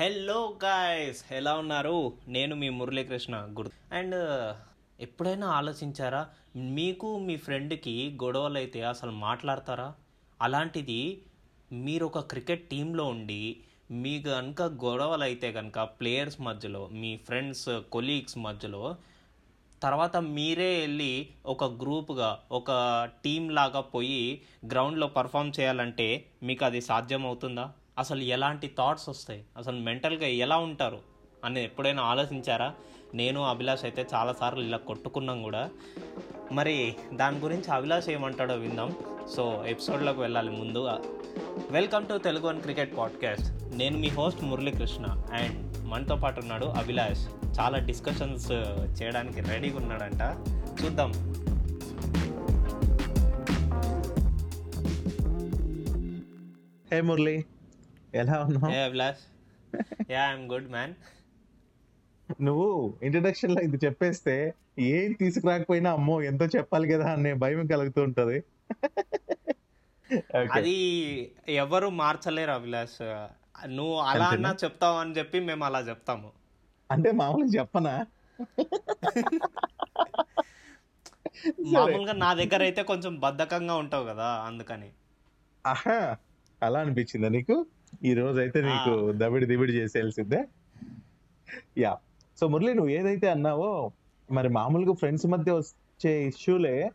Hello guys ఎలా ఉన్నారు? నేను మీ మురళీకృష్ణ గుర్తు. అండ్ uh, ఎప్పుడైనా ఆలోచించారా? మీకు మీ ఫ్రెండ్కి గొడవలు అయితే అసలు మాట్లాడతారా? అలాంటిది మీరు ఒక క్రికెట్ టీంలో ఉండి మీకు కనుక గొడవలు అయితే కనుక ప్లేయర్స్ మధ్యలో మీ ఫ్రెండ్స్ కొలీగ్స్ మధ్యలో తర్వాత మీరే వెళ్ళి ఒక గ్రూప్గా ఒక టీం లాగా పోయి గ్రౌండ్లో పర్ఫామ్ చేయాలంటే మీకు అది సాధ్యం అవుతుందా అసలు ఎలాంటి థాట్స్ వస్తాయి? అసలు మెంటల్గా ఎలా ఉంటారు? అని ఎప్పుడైనా ఆలోచించారా? నేను అభిలాష్ అయితే చాలాసార్లు ఇలా కొట్టుకున్నాం కూడా. మరి దాని గురించి అభిలాష్ ఏమంటాడో విందాం. సో ఎపిసోడ్లోకి వెళ్ళాలి ముందుగా welcome to Telugu one cricket podcast నేను మీ హోస్ట్ మురళీకృష్ణ అండ్ మనతో పాటు ఉన్నాడు అభిలాష్. చాలా డిస్కషన్స్ uh, చేయడానికి రెడీగా ఉన్నాడంట. చూద్దాం. హే మురళి. ఎలా ఉన్నావు? ఏ Abhilash? Yeah I'm good man. నువ్వు ఇంట్రడక్షన్లో ఇది చెప్పేస్తే ఏం తీసుకురాకపోయినా అమ్మో ఎంతో చెప్పాలి కదా అనే భయం కలుగుతూ ఉంటది. అది ఎవరు మార్చలేరు అభిలాష్. నువ్వు అలా అన్నా చెప్తావు అని చెప్పి మేము అలా చెప్తాము. అంటే మామూలుగా చెప్పనా? మామూలుగా నా దగ్గర అయితే కొంచెం బద్ధకంగా ఉంటావు కదా అందుకని. ఆహా అలా అనిపించిందా నీకు? ఈ రోజు అయితే నీకు దబిడి దిబిడి చేసేయాల్సిందే. యా. సో మురళి నువ్వు ఏదైతే అన్నావో మరి మామూలుగా ఫ్రెండ్స్ మధ్య వచ్చే ఇష్యూలే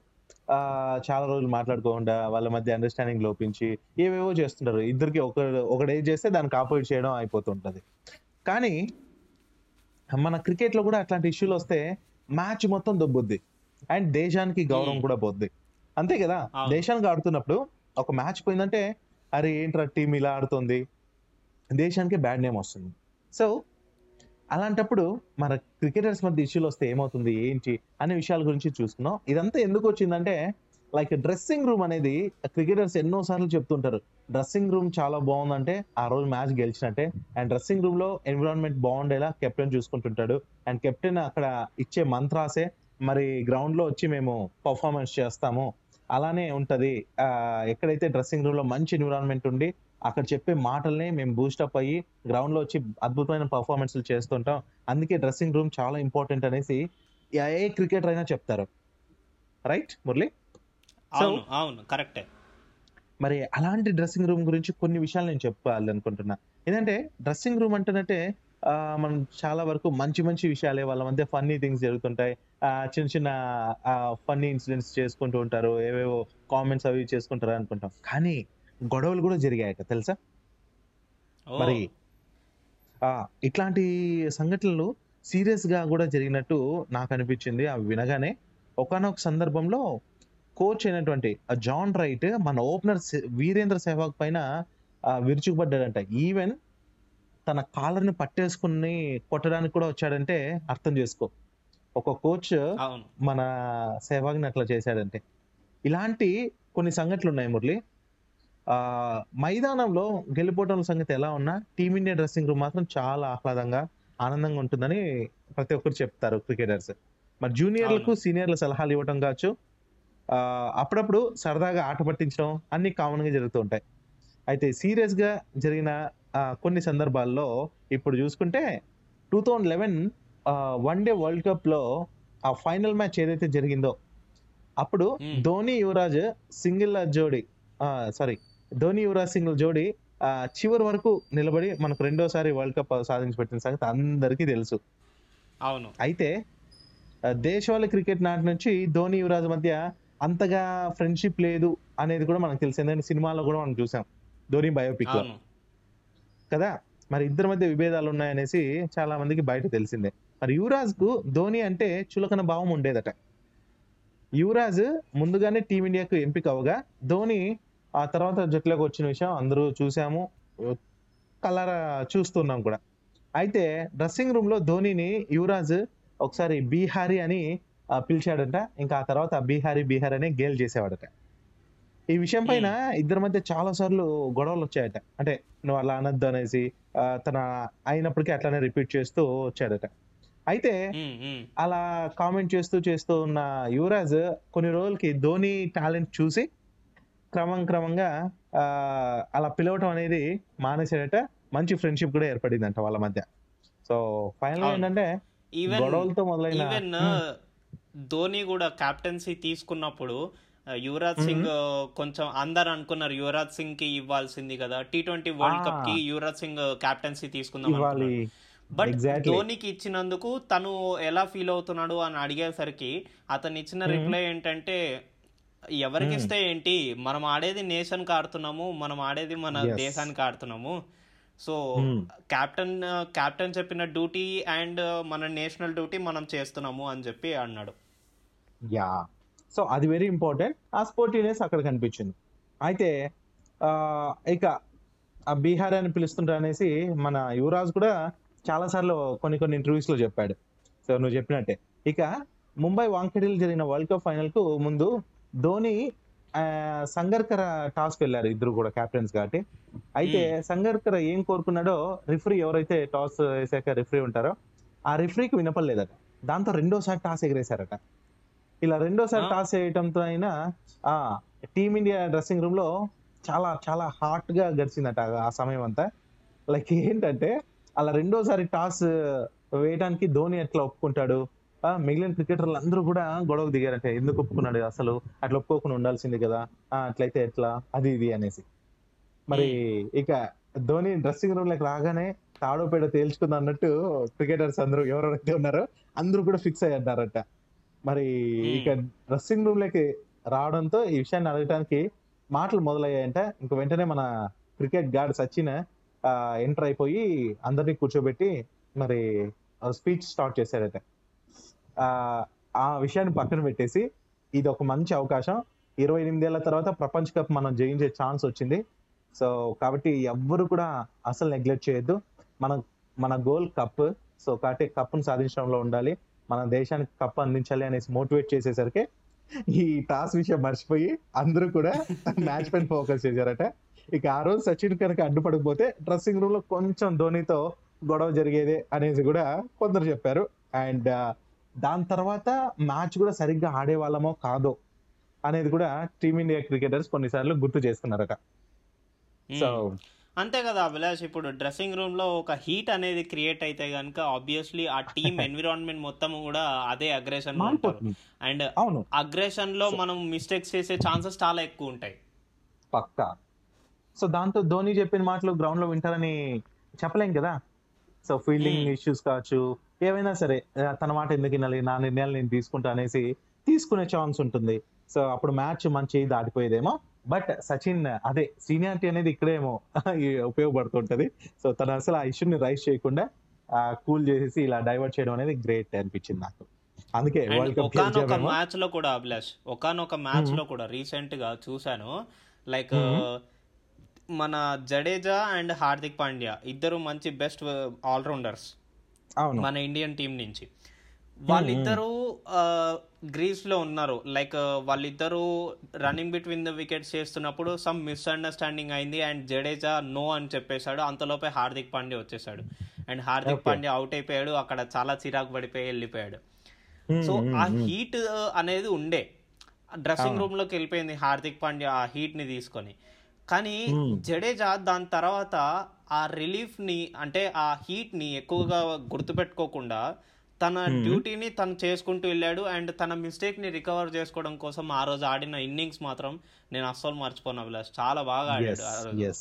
ఆ చాలా రోజులు మాట్లాడుకోకుండా వాళ్ళ మధ్య అండర్స్టాండింగ్ లోపించి ఏవేవో చేస్తుంటారు. ఇద్దరికి ఒక ఏది చేస్తే దానికి ఆపోజిట్ చేయడం అయిపోతుంటది. కానీ మన క్రికెట్లో కూడా అట్లాంటి ఇష్యూలు వస్తే మ్యాచ్ మొత్తం దొబ్బుద్ది. అండ్ దేశానికి గౌరవం కూడా పోద్ది. అంతే కదా. దేశానికి ఆడుతున్నప్పుడు ఒక మ్యాచ్ పోయిందంటే అరే ఏంట్రా టీం ఇలా ఆడుతుంది? దేశానికి బ్యాడ్ నేమ్ వస్తుంది. సో అలాంటప్పుడు మన క్రికెటర్స్ మధ్య ఇష్యూలు వస్తే ఏమవుతుంది ఏంటి అనే విషయాల గురించి చూసుకున్నాం ఇదంతా ఎందుకు వచ్చిందంటే లైక్ డ్రెస్సింగ్ రూమ్ అనేది క్రికెటర్స్ ఎన్నోసార్లు చెప్తుంటారు. డ్రెస్సింగ్ రూమ్ చాలా బాగుందంటే ఆ రోజు మ్యాచ్ గెలిచినట్టే. అండ్ డ్రెస్సింగ్ రూమ్లో ఎన్విరాన్మెంట్ బాగుండేలా కెప్టెన్ చూసుకుంటుంటాడు. అండ్ కెప్టెన్ అక్కడ ఇచ్చే మంత్రాసే మరి గ్రౌండ్లో వచ్చి మేము పర్ఫార్మెన్స్ చేస్తాము. అలానే ఉంటది. ఎక్కడైతే డ్రెస్సింగ్ రూమ్లో మంచి ఎన్విరాన్మెంట్ ఉండి అక్కడ చెప్పే మాటల్ని మేము బూస్టప్ అయ్యి గ్రౌండ్లో వచ్చి అద్భుతమైన పర్ఫార్మెన్స్లు చేస్తుంటాం. అందుకే డ్రెస్సింగ్ రూమ్ చాలా ఇంపార్టెంట్ అనేసి ఏ క్రికెటర్ అయినా చెప్తారు. రైట్ మురళి? అవును అవును కరెక్టే. మరి అలాంటి డ్రెస్సింగ్ రూమ్ గురించి కొన్ని విషయాలు నేను చెప్పాలి అనుకుంటున్నా ఏంటంటే డ్రెస్సింగ్ రూమ్ అంటేనంటే ఆ, మనం చాలా వరకు మంచి మంచి విషయాలే వాళ్ళ మధ్య ఫన్నీ థింగ్స్ జరుగుతుంటాయి. ఆ, చిన్న చిన్న ఫన్నీ ఇన్సిడెంట్స్ చేసుకుంటూ ఉంటారు. ఏవేవో కామెంట్స్ అవి చేసుకుంటారు అనుకుంటాం. కానీ గొడవలు కూడా జరిగాయట తెలుసా? మరి ఆ ఇట్లాంటి సంఘటనలు సీరియస్గా కూడా జరిగినట్టు నాకు అనిపించింది. అవి వినగానే ఒకనొక సందర్భంలో కోచ్ అయినటువంటి జాన్ రైట్ మన ఓపెనర్ వీరేంద్ర సెహ్వాగ్ పైన విరుచుకుపడ్డాడంట. ఈవెన్ తన కాలర్ని పట్టేసుకుని కొట్టడానికి కూడా వచ్చాడంటే అర్థం చేసుకో. ఒక కోచ్ మన సెహ్వాగ్ని అట్లా చేశాడంటే. ఇలాంటి కొన్ని సంఘటనలు ఉన్నాయి మురళి. ఆ మైదానంలో గెలిపోవటం సంగతి ఎలా ఉన్నా టీమిండియా డ్రెస్సింగ్ రూమ్ మాత్రం చాలా ఆహ్లాదంగా ఆనందంగా ఉంటుందని ప్రతి ఒక్కరు చెప్తారు క్రికెటర్స్. మరి జూనియర్లకు సీనియర్ల సలహాలు ఇవ్వటం కావచ్చు. ఆ అప్పుడప్పుడు సరదాగా ఆట పట్టించడం అన్ని కామన్గా జరుగుతూ ఉంటాయి. అయితే సీరియస్గా జరిగిన కొన్ని సందర్భాల్లో ఇప్పుడు చూసుకుంటే two thousand eleven one day world కప్లో ఆ ఫైనల్ మ్యాచ్ ఏదైతే జరిగిందో అప్పుడు. ధోని యువరాజ్ సింగిల్ జోడి సారీ ధోని యువరాజ్ సింగిల్ జోడి చివరి వరకు నిలబడి మనకు రెండోసారి వరల్డ్ కప్ సాధించి పెట్టిన సంగతి అందరికీ తెలుసు. అవును. అయితే దేశవాళీ క్రికెట్ నాటి నుంచి ధోని యువరాజ్ మధ్య అంతగా ఫ్రెండ్షిప్ లేదు అనేది కూడా మనకు తెలిసింది. ఎందుకంటే సినిమాలో కూడా మనం చూసాం. ధోని బయోపిక్ కదా? మరి ఇద్దరి మధ్య విభేదాలు ఉన్నాయనేసి చాలా మందికి బయట తెలిసిందే. మరి యువరాజ్కు ధోని అంటే చులకన భావం ఉండేదట. యువరాజ్ ముందుగానే టీమిండియాకు ఎంపిక అవగా ధోని ఆ తర్వాత జట్టులోకి వచ్చిన విషయం అందరూ చూసాము కలరా చూస్తున్నాం కూడా. అయితే డ్రెస్సింగ్ రూమ్లో ధోనిని యువరాజ్ ఒకసారి బీహారీ అని పిలిచాడంట. ఇంకా ఆ తర్వాత బీహారీ బీహారీ అని గేల్ చేసేవాడట. ఈ విషయం పైన ఇద్దరి మధ్య చాలా సార్లు గొడవలు వచ్చాయట. అంటే నువ్వు అలా అనద్దు అనేసి తన అయినప్పటికీ అట్లానే రిపీట్ చేస్తూ వచ్చాడట. అయితే. అలా కామెంట్ చేస్తూ చేస్తూ ఉన్న యువరాజ్ కొన్ని రోజులకి ధోని టాలెంట్ చూసి క్రమం క్రమంగా ఆ, అలా పిలవటం అనేది మానేశాడట. మంచి ఫ్రెండ్షిప్ కూడా ఏర్పడిందంట వాళ్ళ మధ్య. So final. ఏంటంటే గొడవలతో మొదలైన ధోని కూడా కెప్టెన్సీ తీసుకున్నప్పుడు యువరాజ్ సింగ్ కొంచెం అందరు అనుకున్నారు యువరాజ్ సింగ్కి ఇవ్వాల్సింది కదా. టీ ట్వంటీ వరల్డ్ కప్కి యువరాజ్ సింగ్ కెప్టెన్సీ తీసుకుందాం బట్ Exactly. ధోనికి ఇచ్చినందుకు తను ఎలా ఫీల్ అవుతున్నాడు అని అడిగేసరికి అతను ఇచ్చిన రిప్లై ఏంటంటే ఎవరికి ఇస్తే ఏంటి? మనం ఆడేది నేషన్కి ఆడుతున్నాము మనం ఆడేది మన. దేశానికి ఆడుతున్నాము. సో. కెప్టెన్ కెప్టెన్ చెప్పిన డ్యూటీ అండ్ మన నేషనల్ డ్యూటీ మనం చేస్తున్నాము అని చెప్పి అన్నాడు. యా సో అది వెరీ ఇంపార్టెంట్ ఆ స్పోర్టివ్నెస్ అక్కడ కనిపించింది. అయితే ఆ, ఇక ఆ బీహార్ అని పిలుస్తుంటారు అనేసి మన యువరాజ్ కూడా చాలా సార్లు కొన్ని కొన్ని ఇంటర్వ్యూస్లో చెప్పాడు. సో నువ్వు చెప్పినట్టే. ఇక ముంబై వాంఖేడేలో జరిగిన వరల్డ్ కప్ ఫైనల్కు ముందు ధోని సంగర్కర టాస్క్ వెళ్ళారు ఇద్దరు కూడా కెప్టెన్స్ కాబట్టి. అయితే సంగర్కర ఏం కోరుకున్నాడో రిఫరీ ఎవరైతే టాస్ వేసాక రిఫరీ ఉంటారో ఆ రిఫరీకి వినపడలేదట. దాంతో రెండోసారి టాస్ ఎగరేశారట. ఇలా రెండోసారి? టాస్ వేయటంతో అయినా ఆ టీమిండియా డ్రెస్సింగ్ రూమ్లో చాలా చాలా హాట్గా గడిచిందట ఆ- సమయం అంతా. లైక్ ఏంటంటే అలా రెండోసారి టాస్ వేయడానికి ధోని ఎట్లా ఒప్పుకుంటాడు? ఆ, మిగిలిన క్రికెటర్లు అందరూ కూడా గొడవకు దిగారంటే. ఎందుకు ఒప్పుకున్నాడు అసలు? అట్లా ఒప్పుకోకుండా ఉండాల్సింది కదా. అట్లయితే ఎట్లా? అది ఇది అనేసి. మరి ఇక ధోని డ్రెస్సింగ్ రూమ్లోకి రాగానే తాడో పేడ తేల్చుకుంది అన్నట్టు క్రికెటర్స్ అందరూ ఎవరెవరైతే ఉన్నారో అందరూ కూడా ఫిక్స్ అయ్యారట. మరి ఇక డ్రెస్సింగ్ రూమ్లోకి రావడంతో ఈ విషయాన్ని అడగడానికి మాటలు మొదలయ్యాయంట. ఇంక వెంటనే మన క్రికెట్ గార్డ్ సచిన్ ఎంటర్ అయిపోయి అందరినీ కూర్చోబెట్టి మరి స్పీచ్ స్టార్ట్ చేశారట. ఆ, ఆ విషయాన్ని పక్కన పెట్టేసి ఇది ఒక మంచి అవకాశం. ఇరవై ఎనిమిదేళ్ళ తర్వాత ప్రపంచ కప్ మనం జయించే ఛాన్స్ వచ్చింది. సో కాబట్టి ఎవ్వరు కూడా అసలు నెగ్లెక్ట్ చేయొద్దు. మన మన గోల్ కప్ సో కాబట్టి కప్ను సాధించడంలో ఉండాలి. మన దేశానికి కప్ అందించాలి అనేసి మోటివేట్ చేసేసరికి ఈ టాస్ విషయం మర్చిపోయి అందరూ కూడా మ్యాచ్ పైన ఫోకస్ చేశారట. ఇక ఆ రోజు సచిన్ కనుక అడ్డుపడకపోతే డ్రెస్సింగ్ రూమ్లో కొంచెం ధోనితో గొడవ జరిగేదే అనేసి కూడా కొందరు చెప్పారు. అండ్ దాని తర్వాత మ్యాచ్ కూడా సరిగ్గా ఆడే వాళ్ళమో కాదో అనేది కూడా టీమిండియా క్రికెటర్స్ కొన్నిసార్లు గుర్తు చేసుకున్నారట. సో అంతే కదా అభిలాష్ ఇప్పుడు డ్రెస్సింగ్ రూమ్లో ఒక హీట్ అనేది క్రియేట్ అయితే గనుక ఆబ్వియస్లీ ఆ టీమ్ ఎన్విరాన్మెంట్ మొత్తం కూడా అదే అగ్రెషన్ ఉంటారు. అండ్ అవును. అగ్రెషన్లో మనం మిస్టేక్స్ చేసే ఛాన్సెస్ చాలా ఎక్కువ ఉంటాయి. పక్కా. సో దాంతో ధోని చెప్పిన మాటలు గ్రౌండ్లో వింటారని చెప్పలేం కదా. So fielding. ఇష్యూస్ కావచ్చు ఏవైనా సరే తన మాట ఎందుకు వినాలి నా నిర్ణయాలు నేను తీసుకుంటా అనేసి తీసుకునే ఛాన్స్ ఉంటుంది. సో అప్పుడు మ్యాచ్ మంచి దాటిపోయేదేమో. బట్ సచిన్ అదే సీనియారిటీ అనేది ఇక్కడేమో ఉపయోగపడుతుంటది. సో తను అసలు ఆ ఇష్యూని రైస్ చేయకుండా కూల్ చేసేసి ఇలా డైవర్ట్ చేయడం అనేది గ్రేట్ అనిపించింది నాకు. అందుకే వరల్డ్ కప్ ఒకనొక మ్యాచ్లో కూడా అభిలాష్ ఒకనొక మ్యాచ్లో కూడా రీసెంట్గా చూశాను లైక్ మన జడేజా అండ్ హార్దిక్ పాండ్యా ఇద్దరు మంచి బెస్ట్ ఆల్రౌండర్స్ మన ఇండియన్ టీం నుంచి. వాళ్ళిద్దరూ గ్రీస్లో ఉన్నారు లైక్ వాళ్ళిద్దరూ రన్నింగ్ బిట్వీన్ ద వికెట్స్ చేస్తున్నప్పుడు సమ్ మిస్అండర్స్టాండింగ్ అయింది అండ్ జడేజా నో అని చెప్పేశాడు అంతలోపే హార్దిక్ పాండ్యా వచ్చేసాడు అండ్ హార్దిక్. పాండ్యా అవుట్ అయిపోయాడు అక్కడ చాలా చిరాకు పడిపోయి వెళ్ళిపోయాడు Hmm, సో hmm, ఆ hmm. హీట్ అనేది ఉండే డ్రెస్సింగ్ అవును. రూమ్లోకి వెళ్ళిపోయింది హార్దిక్ పాండ్యా ఆ హీట్ని తీసుకొని కానీ Hmm. జడేజా దాని తర్వాత ఆ రిలీఫ్ని అంటే ఆ హీట్ని ఎక్కువగా గుర్తుపెట్టుకోకుండా తన. డ్యూటీని తను చేసుకుంటూ వెళ్ళాడు అండ్ తన మిస్టేక్ని రికవర్ చేసుకోవడం కోసం ఆ రోజు ఆడిన ఇన్నింగ్స్ మాత్రం నేను అస్సలు మర్చిపోను అభిలాష్. చాలా బాగా ఆడాడు.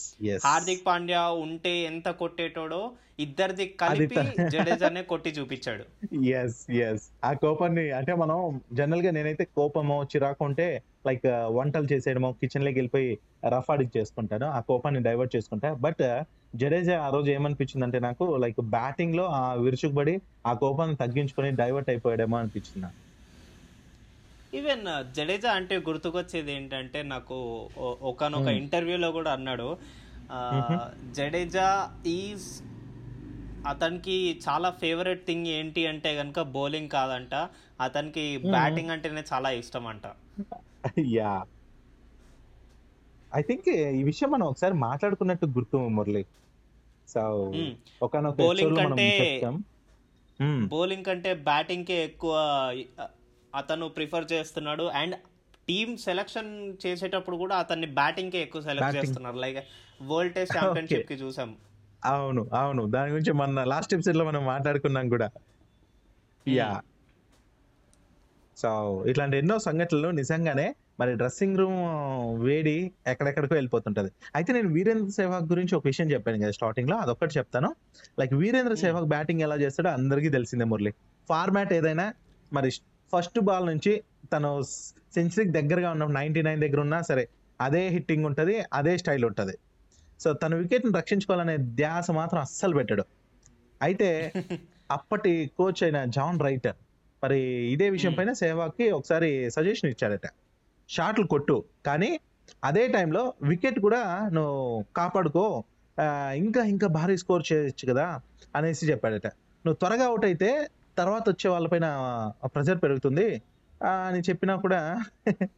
హార్దిక్ పాండ్యా ఉంటే ఎంత కొట్టేటోడో ఇద్దరిది కలిపి జడేజానే కొట్టి చూపించాడు. ఎస్ ఎస్ ఆ కోపాన్ని అంటే మనం జనరల్గా నేనైతే కోపమో చిరాకు ఉంటే లైక్ వంటలు చేసేయడమో కిచెన్లోకి వెళ్ళిపోయి రఫ్ చేసుకుంటాను ఆ కోపాన్ని డైవర్ట్ చేసుకుంటా. బట్ జడేజా ఆ రోజు ఏమనిపించింది అంటే నాకు లైక్ బ్యాటింగ్లో ఆ విరుచుకుపడి ఆ కోపాన్ని తగ్గించుకొని డైవర్ట్ అయిపోయాడేమో అనిపించింది. ఈవెన్ జడేజా అంటే గుర్తుకొచ్చేది ఏంటంటే నాకు ఒకనొక Hmm. ఇంటర్వ్యూలో కూడా అన్నాడు ఆ, Mhm. జడేజా ఈజ్ అతనికి చాలా ఫేవరెట్ థింగ్ ఏంటి అంటే గనుక బౌలింగ్ కాదంట అతనికి బ్యాటింగ్ అంటేనే చాలా ఇష్టం అంట యా ఐ థింక్ ఈ విషయం మనం ఒకసారి మాట్లాడుకున్నట్టు గుర్తు మురళి సో. ఒకనొక మనం కంటే-. బౌలింగ్ కంటే బ్యాటింగ్ కే ఎక్కువ అతను ప్రిఫర్ చేస్తున్నాడు. అండ్ టీమ్ సెలక్షన్ చేసేటప్పుడు కూడా అతన్ని బ్యాటింగ్ కే ఎక్కువ సెలెక్ట్. చేస్తున్నారు. లైక్ వరల్డ్ టెస్ట్ ఛాంపియన్షిప్కి చూసాం. అవును అవును. దాని గురించి మన లాస్ట్ ఎపిసోడ్లో మనం మాట్లాడుకున్నాం కూడా. యా. సో ఇట్లాంటి ఎన్నో సంఘటనలు నిజంగానే మరి డ్రెస్సింగ్ రూమ్ వేడి ఎక్కడెక్కడికో వెళ్ళిపోతుంటది. అయితే నేను వీరేంద్ర సేవాగ్ గురించి ఒక విషయం చెప్పాను కదా స్టార్టింగ్లో అదొక్కటి చెప్తాను. లైక్ వీరేంద్ర సేవాగ్ బ్యాటింగ్ ఎలా చేస్తాడో అందరికీ తెలిసిందే మురళి. ఫార్మాట్ ఏదైనా మరి ఫస్ట్ బాల్ నుంచి తను సెంచరీకి దగ్గరగా ఉన్న నైన్టీ నైన్ దగ్గర ఉన్నా సరే అదే హిట్టింగ్ ఉంటది అదే స్టైల్ ఉంటది. సో తన వికెట్ని రక్షించుకోవాలనే ధ్యాస మాత్రం అస్సలు పెట్టాడు. అయితే అప్పటి కోచ్ అయిన జాన్ రైటర్ మరి ఇదే విషయం Hmm. పైన సేవాకి ఒకసారి సజెషన్ ఇచ్చాడట. షాట్లు కొట్టు. కానీ అదే టైంలో వికెట్ కూడా నువ్వు కాపాడుకో. ఇంకా ఇంకా భారీ స్కోర్ చేయొచ్చు కదా అనేసి చెప్పాడట. నువ్వు త్వరగా అవుట్ అయితే తర్వాత వచ్చే వాళ్ళపైన ప్రెజర్ పెరుగుతుంది. అని చెప్పినా కూడా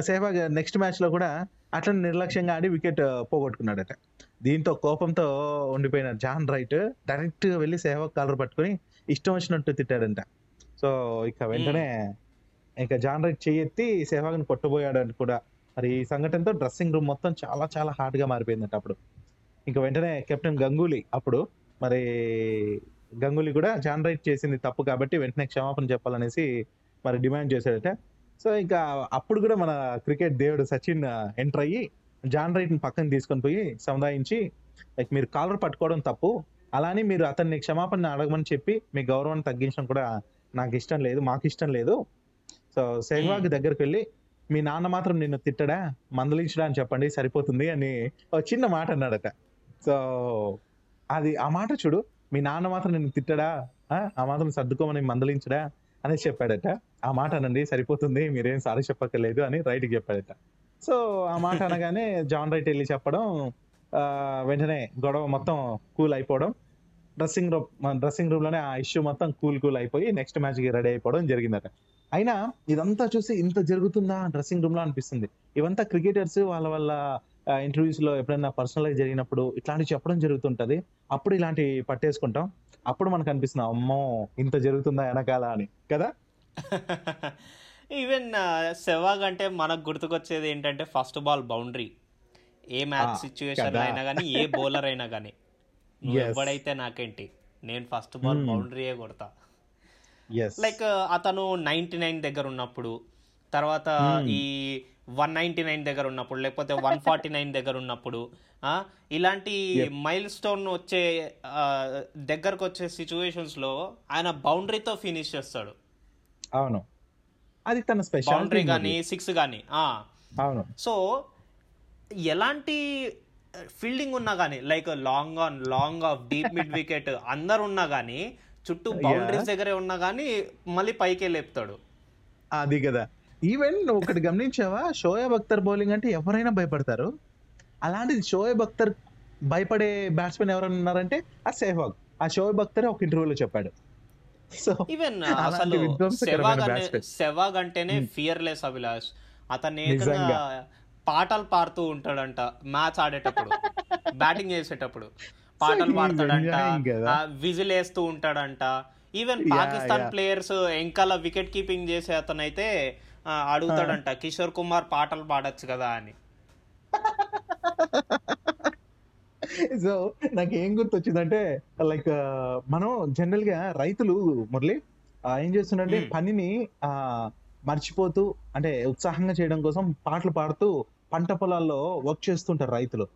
సేవాగ్ నెక్స్ట్ మ్యాచ్లో కూడా అట్లా నిర్లక్ష్యంగా ఆడి వికెట్ పోగొట్టుకున్నాడట. దీంతో కోపంతో ఉండిపోయిన జాన్ రైట్ డైరెక్ట్గా వెళ్ళి సేవాగ్ కాలర్ పట్టుకొని ఇష్టం వచ్చినట్టు తిట్టాడంట. సో ఇక వెంటనే ఇంకా జాన్ రైట్ చెయ్యెత్తి సేవాగ్ని కొట్టబోయాడు కూడా. మరి ఈ సంఘటనతో డ్రెస్సింగ్ రూమ్ మొత్తం చాలా చాలా హార్డ్గా మారిపోయిందంట అప్పుడు. ఇంకా వెంటనే కెప్టెన్ గంగూలీ అప్పుడు మరి గంగూలీ కూడా జాన్ రైట్ చేసింది తప్పు కాబట్టి వెంటనే క్షమాపణ చెప్పాలనేసి మరి డిమాండ్ చేశాడట. సో ఇంకా అప్పుడు కూడా మన క్రికెట్ దేవుడు సచిన్ ఎంటర్ అయ్యి జాన్ రైట్ని పక్కన తీసుకొని పోయి సముదాయించి లైక్ మీరు కాలర్ పట్టుకోవడం తప్పు అలానే మీరు అతన్ని క్షమాపణ అడగమని చెప్పి మీ గౌరవాన్ని తగ్గించడం కూడా నాకు ఇష్టం లేదు మాకు ఇష్టం లేదు సో సెహ్వాగ్ దగ్గరికి వెళ్ళి మీ నాన్న మాత్రం నిన్ను తిట్టడా? మందలించడా? అని చెప్పండి సరిపోతుంది అని ఒక చిన్న మాట అన్నాడట. సో అది ఆ మాట చూడు మీ నాన్న మాత్రం నిన్ను తిట్టడా? ఆ? మాత్రం సర్దుకోమని మందలించడా? అని చెప్పాడట. ఆ మాట అనండి సరిపోతుంది మీరేం సారీ చెప్పక్కర్లేదు అని రైట్కి చెప్పాడట. సో ఆ మాట అనగానే జాన్ రైట్ వెళ్ళి చెప్పడం ఆ, వెంటనే గొడవ మొత్తం కూల్ అయిపోవడం డ్రెస్సింగ్ రూమ్ డ్రెస్సింగ్ రూమ్లోనే ఆ ఇష్యూ మొత్తం కూల్ కూల్ అయిపోయి నెక్స్ట్ మ్యాచ్కి రెడీ అయిపోవడం జరిగిందట. అయినా ఇదంతా చూసి ఇంత జరుగుతుందా డ్రెస్సింగ్ రూమ్లో అనిపిస్తుంది. ఇవంతా క్రికెటర్స్ వాళ్ళ వాళ్ళ ఇంటర్వ్యూస్లో ఎప్పుడైనా పర్సనల్గా జరిగినప్పుడు ఇట్లాంటివి చెప్పడం జరుగుతుంటది. అప్పుడు ఇలాంటి పట్టేసుకుంటాం. అప్పుడు మనకు అనిపిస్తుంది అమ్మో ఇంత జరుగుతుందా వెనకాల అని. కదా? ఈవెన్ సెవాగ్ అంటే మనకు గుర్తుకొచ్చేది ఏంటంటే ఫస్ట్ బాల్ బౌండరీ. ఏ మ్యాచ్ సిచ్యువేషన్. అయినా కానీ ఏ బౌలర్ అయినా కానీ. ఎవడైతే నాకేంటి నేను ఫస్ట్ బాల్ Hmm. బౌండరీయే కొడతా. లైక్ అతను నైన్టీ నైన్ దగ్గర ఉన్నప్పుడు తర్వాత Hmm. ఈ వన్ నైన్టీ నైన్ దగ్గర ఉన్నప్పుడు లేకపోతే వన్ ఫార్టీ నైన్ దగ్గర ఉన్నప్పుడు ఆ, ఇలాంటి. మైల్ స్టోన్ వచ్చే దగ్గరకు వచ్చే సిచ్యువేషన్స్లో ఆయన బౌండరీతో ఫినిష్ చేస్తాడు. అవును. అది తన బౌండరీ స్పెషాలిటీ కానీ సిక్స్ కానీ అవును. సో ఎలాంటి ఫీల్డింగ్ ఉన్నా కానీ like long on long off deep mid wicket అందరు ఉన్నా కానీ చుట్టూ బౌండరీస్ దగ్గరే ఉన్నా కానీ మళ్ళీ పైకే లేపుతాడు. అది కదా. ఈవెన్ నువ్వు ఒకటి గమనించావా? షోయబ్ అఖ్తర్ బౌలింగ్ అంటే ఎవరైనా భయపడతారు. అలాంటిది షోయబ్ అఖ్తర్ భయపడే బ్యాట్స్మెన్ ఎవరైనా ఉన్నారంటే ఆ సెహ్వాగ్. ఆ షోయబ్ అఖ్తర్ ఒక ఇంటర్వ్యూలో చెప్పాడు. సో ఈవెన్ అసలు సెవాగ్ అంటేనే ఫియర్లెస్ అభిలాష్. అతను. పాటలు పాడుతూ ఉంటాడంట మ్యాచ్ ఆడేటప్పుడు బ్యాటింగ్ చేసేటప్పుడు. పాటలు పాడతాడంట. విజిల్ వేస్తూ ఉంటాడంట ఈవెన్ పాకిస్తాన్. ప్లేయర్స్ ఎంకాల వికెట్ కీపింగ్ చేసే అతనైతే ఆ, అడుగుతాడంట కిషోర్ కుమార్ పాటలు పాడొచ్చు కదా అని సో నాకు ఏం గుర్తొచ్చిందంటే లైక్ మనం జనరల్గా రైతులు మురళి ఏం చేస్తుందంటే Hmm. పనిని ఆ మర్చిపోతూ అంటే ఉత్సాహంగా చేయడం కోసం పాటలు పాడుతూ పంట పొలాల్లో వర్క్ చేస్తుంటారు రైతులు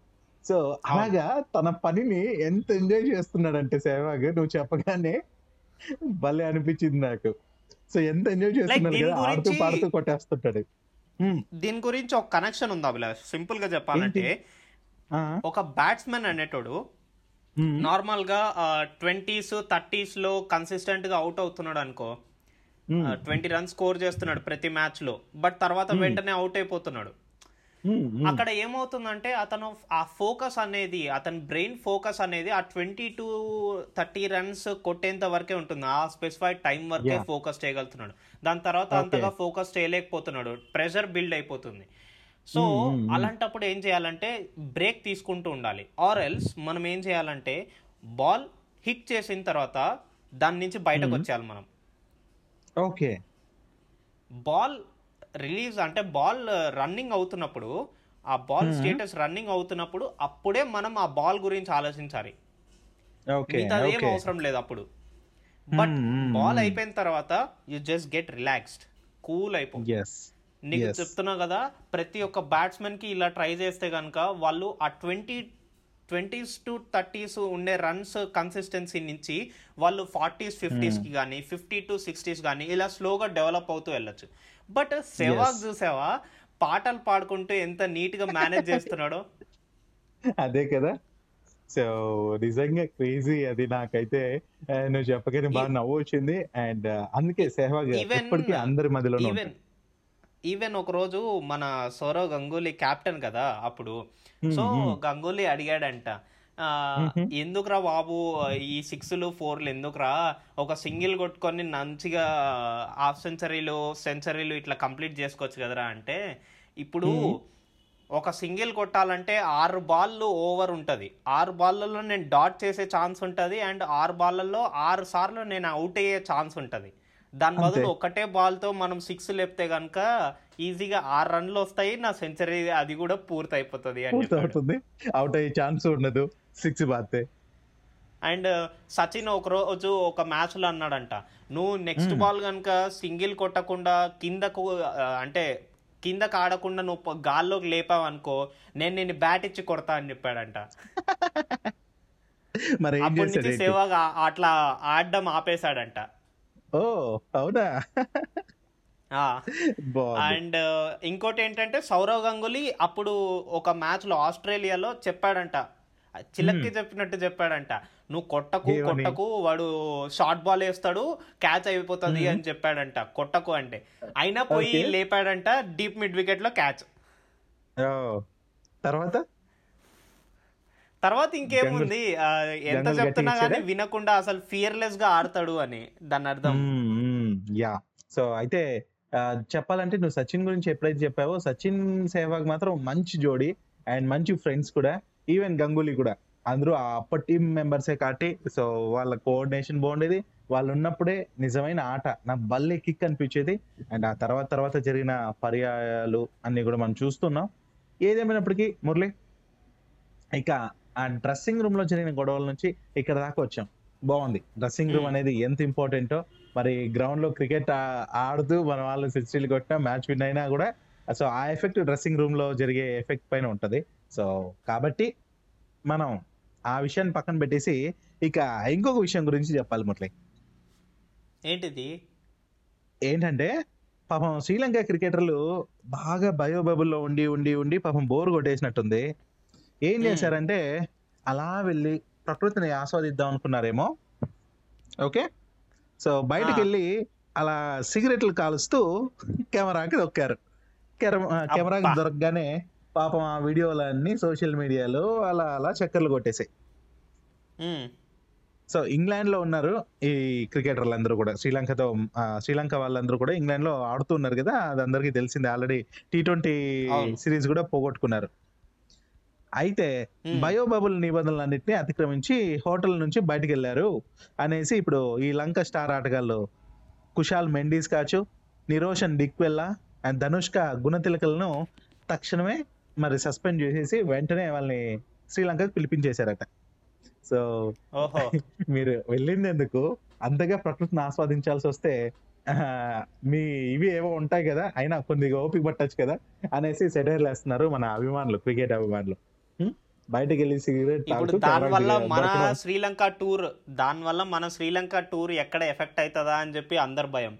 సో అలాగా తన పనిని ఎంత ఎంజాయ్ చేస్తున్నాడంటే సేవాగ్ నువ్వు చెప్పగానే భలే అనిపించింది నాకు సో ఎంత ఎంజాయ్ చేస్తున్నాడు కదా ఆడుతూ గురించి- పాడుతూ కొట్టేస్తుంటాడు. దీని గురించి ఒక కనెక్షన్ ఉంది అభిలాష్ సింపుల్గా చెప్పాలంటే ఒక బ్యాట్స్మెన్ అనేటోడు. నార్మల్గా ట్వంటీస్ థర్టీస్లో కన్సిస్టెంట్గా అవుట్ అవుతున్నాడు అనుకో. ట్వంటీ రన్స్ స్కోర్ చేస్తున్నాడు ప్రతి మ్యాచ్లో బట్ తర్వాత వెంటనే అవుట్ అయిపోతున్నాడు. అక్కడ ఏమవుతుందంటే అతను ఆ ఫోకస్ అనేది అతని బ్రెయిన్ ఫోకస్ అనేది ఆ ట్వంటీ టు థర్టీ రన్స్ కొట్టేంత వరకే ఉంటుంది. ఆ స్పెసిఫైడ్ టైం వరకే. ఫోకస్ చేయగలుగుతున్నాడు. దాని తర్వాత. అంతగా ఫోకస్ చేయలేకపోతున్నాడు. ప్రెషర్ బిల్డ్ అయిపోతుంది. So Hmm, hmm, hmm. అలాంటప్పుడు ఏం చేయాలంటే బ్రేక్ తీసుకుంటూ ఉండాలి. ఆర్ ఎల్స్ మనం ఏం చేయాలంటే బాల్ హిట్ చేసిన తర్వాత దాని నుంచి బయటకు వచ్చేయాలి మనం. ఓకే బాల్ రిలీజ్ అంటే బాల్ రన్నింగ్ అవుతున్నప్పుడు ఆ బాల్. స్టేటస్ రన్నింగ్ అవుతున్నప్పుడు అప్పుడే మనం ఆ బాల్ గురించి ఆలోచించాలి ఏం అవసరం లేదు అప్పుడు బట్ బాల్. అయిపోయిన తర్వాత you just get relaxed cool అయిపో ఎస్ నీకు. చెప్తున్నా కదా ప్రతి ఒక్క బ్యాట్స్మెన్కి ఇలా ట్రై చేస్తే కనుక వాళ్ళు ఆ ట్వంటీ ట్వంటీస్ టు థర్టీస్ ఉండే రన్స్ కన్సిస్టెన్సీ నుంచి వాళ్ళు ఫార్టీస్ ఫిఫ్టీస్కి కానీ ఫిఫ్టీ టు సిక్స్టీస్ కానీ ఇలా స్లోగా డెవలప్ అవుతూ వెళ్ళొచ్చు బట్ సెవాగ్ చూసావా? పాటలు పాడుకుంటూ ఎంత నీట్గా మేనేజ్ చేస్తున్నాడో? అదే కదా. సో నిజంగా క్రేజీ అది నాకైతే నువ్వు చెప్పగానే బాగా నవ్వు వచ్చింది. అండ్ అందుకే సెహ్వాగ్ Even- ఎప్పటికీ అందరి మధ్యలో ఈవెన్ ఈవెన్ ఒక రోజు మన సౌరవ్ గంగూలీ కెప్టెన్ కదా అప్పుడు. సో గంగూలీ అడిగాడంట ఎందుకురా బాబు ఈ సిక్స్లు ఫోర్లు ఎందుకురా? ఒక సింగిల్ కొట్టుకొని మంచిగా హాఫ్ సెంచరీలు సెంచరీలు ఇట్లా కంప్లీట్ చేసుకోవచ్చు కదరా అంటే ఇప్పుడు ఒక సింగిల్ కొట్టాలంటే ఆరు బాళ్ళు ఓవర్ ఉంటుంది. ఆరు బాళ్ళలో నేను డాట్ చేసే ఛాన్స్ ఉంటుంది అండ్ ఆరు బాళ్ళల్లో ఆరు సార్లు నేను అవుట్ అయ్యే ఛాన్స్ ఉంటుంది. దాని బదులు ఒకటే బాల్తో మనం సిక్స్ లేపితే కనుక ఈజీగా ఆరు రన్లు వస్తాయి నా సెంచరీ అది కూడా పూర్తి అయిపోతుంది అవుట్ అయ్యే ఛాన్స్ ఉండదు. సిక్స్ బాతే అండ్ సచిన్ ఒక రోజు ఒక మ్యాచ్లో అన్నాడంట నువ్వు నెక్స్ట్ బాల్ కనుక సింగిల్ కొట్టకుండా కిందకు అంటే కిందకు ఆడకుండా నువ్వు గాల్లోకి లేపావు అనుకో నేను నేను బ్యాట్ ఇచ్చి కొడతా అని చెప్పాడంట. మరి అప్పటి నుంచి? సేవాగ్ అట్లా ఆడడం ఆపేశాడంట. ఓ అవునా? అండ్ ఇంకోటి ఏంటంటే సౌరవ్ గంగులీ అప్పుడు ఒక మ్యాచ్లో ఆస్ట్రేలియాలో చెప్పాడంట చిలక్కి చెప్పినట్టు చెప్పాడంట. నువ్వు కొట్టకు? కొట్టకు వాడు షార్ట్ బాల్ వేస్తాడు క్యాచ్ అయిపోతుంది అని చెప్పాడంట. కొట్టకు అంటే. అయినా పోయి. లేపాడంట డీప్ మిడ్ వికెట్లో క్యాచ్ తర్వాత? తర్వాత ఇంకేముంది? ఎంత చెప్తున్నా కానీ? వినకుండా అసలు ఫియర్లెస్గా ఆడతాడు అని దాని అర్థం. యా. సో అయితే చెప్పాలంటే నువ్వు సచిన్ గురించి ఎప్పుడైతే చెప్పావో సచిన్ సేవాగ్ మాత్రం మంచి జోడి అండ్ మంచి ఫ్రెండ్స్ కూడా. ఈవెన్ గంగూలీ కూడా. అందరూ ఆ అప్పటి టీం మెంబర్సే కాబట్టి సో వాళ్ళ కోఆర్డినేషన్ బాగుండేది. వాళ్ళు ఉన్నప్పుడే నిజమైన ఆట నాకు బల్లే కిక్ అనిపించేది. అండ్ ఆ తర్వాత తర్వాత జరిగిన పర్యాయాలు అన్ని కూడా మనం చూస్తున్నాం. ఏదేమైనప్పటికీ మురళి ఇక ఆ డ్రెస్సింగ్ రూమ్లో జరిగిన గొడవల నుంచి ఇక్కడ దాకా వచ్చాం. బాగుంది. Dressing room Hmm. అనేది ఎంత ఇంపార్టెంటో మరి గ్రౌండ్లో క్రికెట్ ఆడుతూ మన వాళ్ళు సిక్స్టీలు కొట్టినా మ్యాచ్ విన్ అయినా కూడా సో ఆ ఎఫెక్ట్ డ్రెస్సింగ్ రూమ్లో జరిగే ఎఫెక్ట్ పైన ఉంటది. సో కాబట్టి మనం ఆ విషయాన్ని పక్కన పెట్టేసి ఇక ఇంకొక విషయం గురించి చెప్పాలి మురళి ఏంటిది ఏంటంటే పాపం శ్రీలంక క్రికెటర్లు బాగా బయోబబుల్లో ఉండి ఉండి ఉండి పాపం బోర్ కొట్టేసినట్టుంది ఏం. చేశారంటే అలా వెళ్ళి ప్రకృతిని ఆస్వాదిద్దాం అనుకున్నారేమో ఓకే సో బయటకు. వెళ్ళి అలా సిగరెట్లు కాలుస్తూ కెమెరాకి దొక్కారు కెమెరాకి. దొరకగానే పాపం ఆ వీడియోలన్నీ సోషల్ మీడియాలో అలా అలా చక్కర్లు కొట్టేసాయి. సో ఇంగ్లాండ్లో ఉన్నారు ఈ క్రికెటర్లు అందరూ కూడా. శ్రీలంకతో శ్రీలంక వాళ్ళందరూ కూడా ఇంగ్లాండ్లో ఆడుతున్నారు కదా అది అందరికీ తెలిసిందే. Already T twenty. సిరీస్ కూడా పోగొట్టుకున్నారు. అయితే. బయోబబుల్ నిబంధనలన్నింటినీ అతిక్రమించి హోటల్ నుంచి బయటకు వెళ్ళారు అనేసి ఇప్పుడు ఈ లంక స్టార్ ఆటగాళ్ళు కుషాల్ మెండీస్ కాచు నిరోషన్ డిక్వెల్లా అండ్ ధనుష్క గుణతిలకలను తక్షణమే మరి సస్పెండ్ చేసేసి వెంటనే వాళ్ళని శ్రీలంకకు పిలిపించేశారట. సో ఓహో. మీరు వెళ్ళింది ఎందుకు అంతగా ప్రకృతిని ఆస్వాదించాల్సి వస్తే మీ ఇవి ఏవో ఉంటాయి కదా అయినా కొద్దిగా ఓపిక పట్టచ్చు కదా అనేసి సెటైర్లు వేస్తున్నారు మన అభిమానులు క్రికెట్ అభిమానులు? బయటకు వెళ్ళి సిగరెట్ ఇప్పుడు దాని వల్ల మన శ్రీలంక టూర్ దాని వల్ల మన శ్రీలంక టూర్ ఎక్కడ ఎఫెక్ట్ అవుతుందా అని చెప్పి అందరు భయం.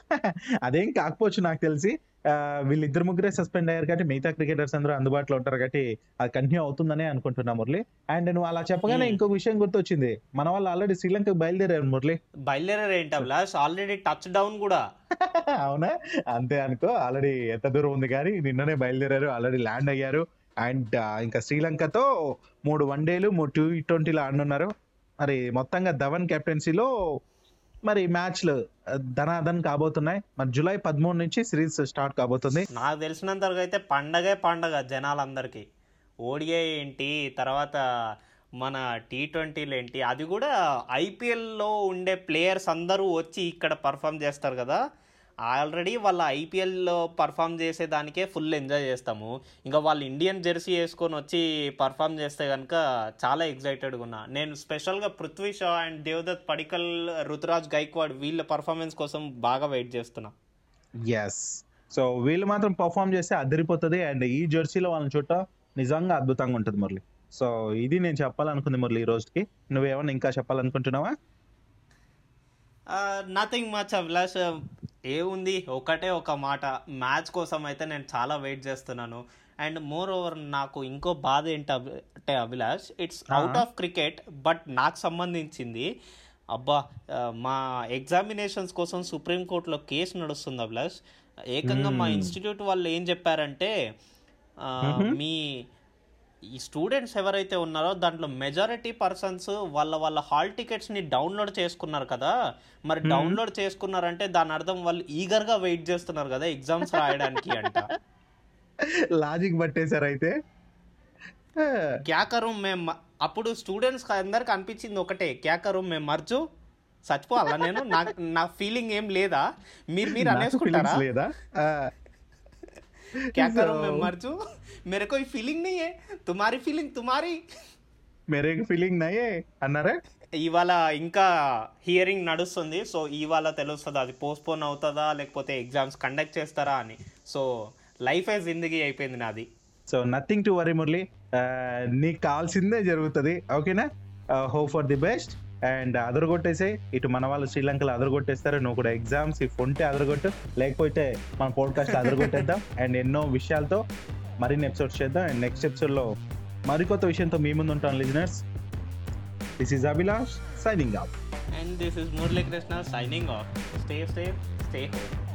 అదేం కాకపోవచ్చు నాకు తెలిసి వీళ్ళిద్దరు ముగ్గురే సస్పెండ్ అయ్యారు కాబట్టి మిగతా క్రికెటర్స్ అందరూ అందుబాటులో ఉంటారు కాబట్టి అది కంటిన్యూ అవుతుందనే అనుకుంటున్నా మురళి. అండ్ నువ్వు అలా చెప్పగానే. ఇంకొక విషయం గుర్తొచ్చింది. మన వాళ్ళు ఆల్రెడీ శ్రీలంకకు బయలుదేరారు మురళి. బయలుదేరారు ఏంటి అభిలాష్ ఆల్రెడీ టచ్ డౌన్ కూడా. అవునా? అంతే అనుకో ఆల్రెడీ ఎంత దూరం ఉంది కానీ నిన్ననే బయలుదేరారు ఆల్రెడీ ల్యాండ్ అయ్యారు. అండ్ ఇంకా శ్రీలంకతో మూడు వన్డేలు మూడు టూ ట్వంటీలు ఆడనున్నారు. మరి మొత్తంగా ధవన్ కెప్టెన్సీలో మరి మ్యాచ్లు ధనాధన్ కాబోతున్నాయి. మరి జూలై పదమూడు నుంచి సిరీస్ స్టార్ట్ కాబోతుంది. నాకు తెలిసినంత వరకు అయితే పండగే పండగ జనాలందరికీ. ఓడిఐ ఏంటి తర్వాత మన టీ ట్వంటీలు ఏంటి అది కూడా ఐపీఎల్లో ఉండే ప్లేయర్స్ అందరూ వచ్చి ఇక్కడ పర్ఫామ్ చేస్తారు కదా. ఆల్రెడీ వాళ్ళ ఐపీఎల్లో పర్ఫామ్ చేసేదానికే ఫుల్ ఎంజాయ్ చేస్తాము. ఇంకా వాళ్ళు ఇండియన్ జెర్సీ వేసుకొని వచ్చి పర్ఫామ్ చేస్తే కనుక చాలా ఎగ్జైటెడ్గా ఉన్నా. నేను స్పెషల్గా పృథ్వీ షా అండ్ దేవదత్ పడికల్ రుతురాజ్ గైక్వాడ్ వీళ్ళ పర్ఫార్మెన్స్ కోసం బాగా వెయిట్ చేస్తున్నా. ఎస్ సో వీళ్ళు మాత్రం పర్ఫామ్ చేస్తే అదిరిపోతుంది అండ్ ఈ జెర్సీలో వాళ్ళని చుట్ట నిజంగా అద్భుతంగా ఉంటుంది మురళి. సో ఇది నేను చెప్పాలనుకుంది మురళి ఈ రోజుకి. నువ్వేమన్నా ఇంకా చెప్పాలనుకుంటున్నావా? Nothing much Abhilash. ఏముంది? ఒకటే ఒక మాట. మ్యాచ్ కోసం అయితే నేను చాలా వెయిట్ చేస్తున్నాను. అండ్ మోర్ ఓవర్ నాకు ఇంకో బాధ ఏంటి అంటే Abhilash it's out of cricket but నాకు సంబంధించింది అబ్బా మా ఎగ్జామినేషన్స్ కోసం సుప్రీంకోర్టులో కేసు నడుస్తుంది అభిలాష్. ఏకంగా మా ఇన్స్టిట్యూట్ వాళ్ళు ఏం చెప్పారంటే మీ ఈ స్టూడెంట్స్ ఎవరైతే ఉన్నారో దాంట్లో మెజారిటీ పర్సన్స్ వాళ్ళ వాళ్ళ హాల్ టికెట్స్ని డౌన్లోడ్ చేసుకున్నారు కదా. మరి డౌన్లోడ్ చేసుకున్నారంటే దాని అర్థం వాళ్ళు ఈగర్గా వెయిట్ చేస్తున్నారు కదా ఎగ్జామ్స్ రాయడానికి అంట. లాజిక్ పట్టేశారు అయితే. క్యా కరు మేము అప్పుడు స్టూడెంట్స్ అందరికి అనిపించింది ఒకటే. క్యా కరు మేము మర్జు. చచ్చిపోవాలా నేను. నా ఫీలింగ్ ఏం లేదా? మీరు మీరు అనేసుకుంటారా? లేదా? क्या करूं So- मैं मर जू मेरे कोई फीलिंग नहीं है तुम्हारी फीलिंग तुम्हारी మేరే ఫీలింగ్ నయ్యే అన్నారా ఇవాళ ఇంకా హియరింగ్ నడుస్తుంది సో ఇవాళ తెలుస్తుంది అది పోస్ట్పోన్ అవుతుందా లేకపోతే ఎగ్జామ్స్ కండక్ట్ చేస్తారా అని సో లైఫ్ ఏ జిందగీ అయిపోయింది నాది so nothing to worry Murali ఆ, నీకు కావాల్సిందే జరుగుతుంది ఓకేనా hope for the best and అదరగొట్టేసి ఇటు మన వాళ్ళు శ్రీలంకలో అదరగొట్టేస్తారు. నువ్వు కూడా ఎగ్జామ్స్ ఇఫ్ ఉంటే అదరగొట్టు. లేకపోతే మన పోడ్కాస్ట్ అదరగొట్టేద్దాం. అండ్ ఎన్నో విషయాలతో మరిన్ని ఎపిసోడ్స్ చేద్దాం. అండ్ నెక్స్ట్ ఎపిసోడ్లో మరికొత్త విషయంతో మీ ముందు ఉంటాను listeners this is Abhilash signing off and this is Murali Krishna signing off stay safe stay home